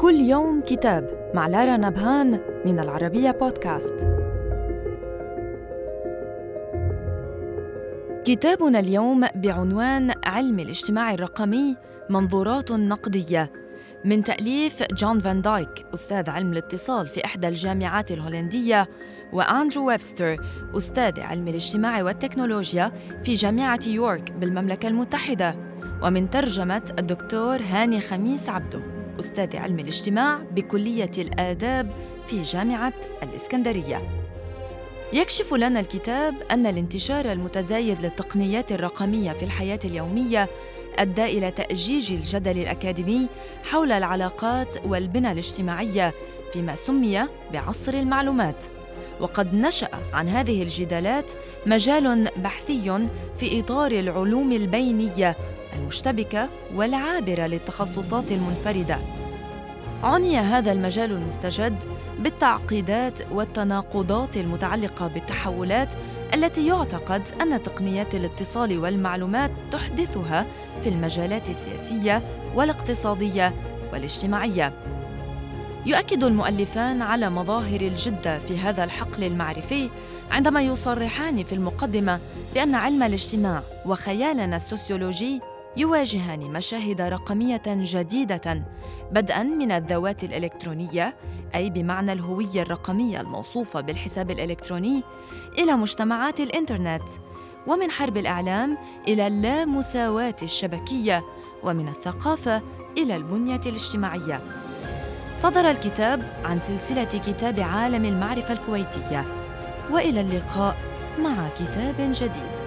كل يوم كتاب مع لارا نبهان من العربية بودكاست. كتابنا اليوم بعنوان علم الاجتماع الرقمي منظورات نقدية من تأليف جون فان دايك أستاذ علم الاتصال في إحدى الجامعات الهولندية وأندرو ويبستر أستاذ علم الاجتماع والتكنولوجيا في جامعة يورك بالمملكة المتحدة ومن ترجمة الدكتور هاني خميس عبده أستاذ علم الاجتماع بكلية الآداب في جامعة الإسكندرية. يكشف لنا الكتاب أن الانتشار المتزايد للتقنيات الرقمية في الحياة اليومية أدى إلى تأجيج الجدل الأكاديمي حول العلاقات والبنى الاجتماعية فيما سمي بعصر المعلومات. وقد نشأ عن هذه الجدالات مجال بحثي في إطار العلوم البينية المشتبكة والعابرة للتخصصات المنفردة. عني هذا المجال المستجد بالتعقيدات والتناقضات المتعلقة بالتحولات التي يعتقد أن تقنيات الاتصال والمعلومات تحدثها في المجالات السياسية والاقتصادية والاجتماعية. يؤكد المؤلفان على مظاهر الجدة في هذا الحقل المعرفي عندما يصرحان في المقدمة بأن علم الاجتماع وخيالنا السوسيولوجي يواجهان مشاهد رقمية جديدة بدءا من الذوات الإلكترونية أي بمعنى الهوية الرقمية الموصوفة بالحساب الإلكتروني إلى مجتمعات الإنترنت ومن حرب الإعلام إلى اللامساواة الشبكية ومن الثقافة إلى البنيه الاجتماعية. صدر الكتاب عن سلسلة كتاب عالم المعرفة الكويتية. وإلى اللقاء مع كتاب جديد.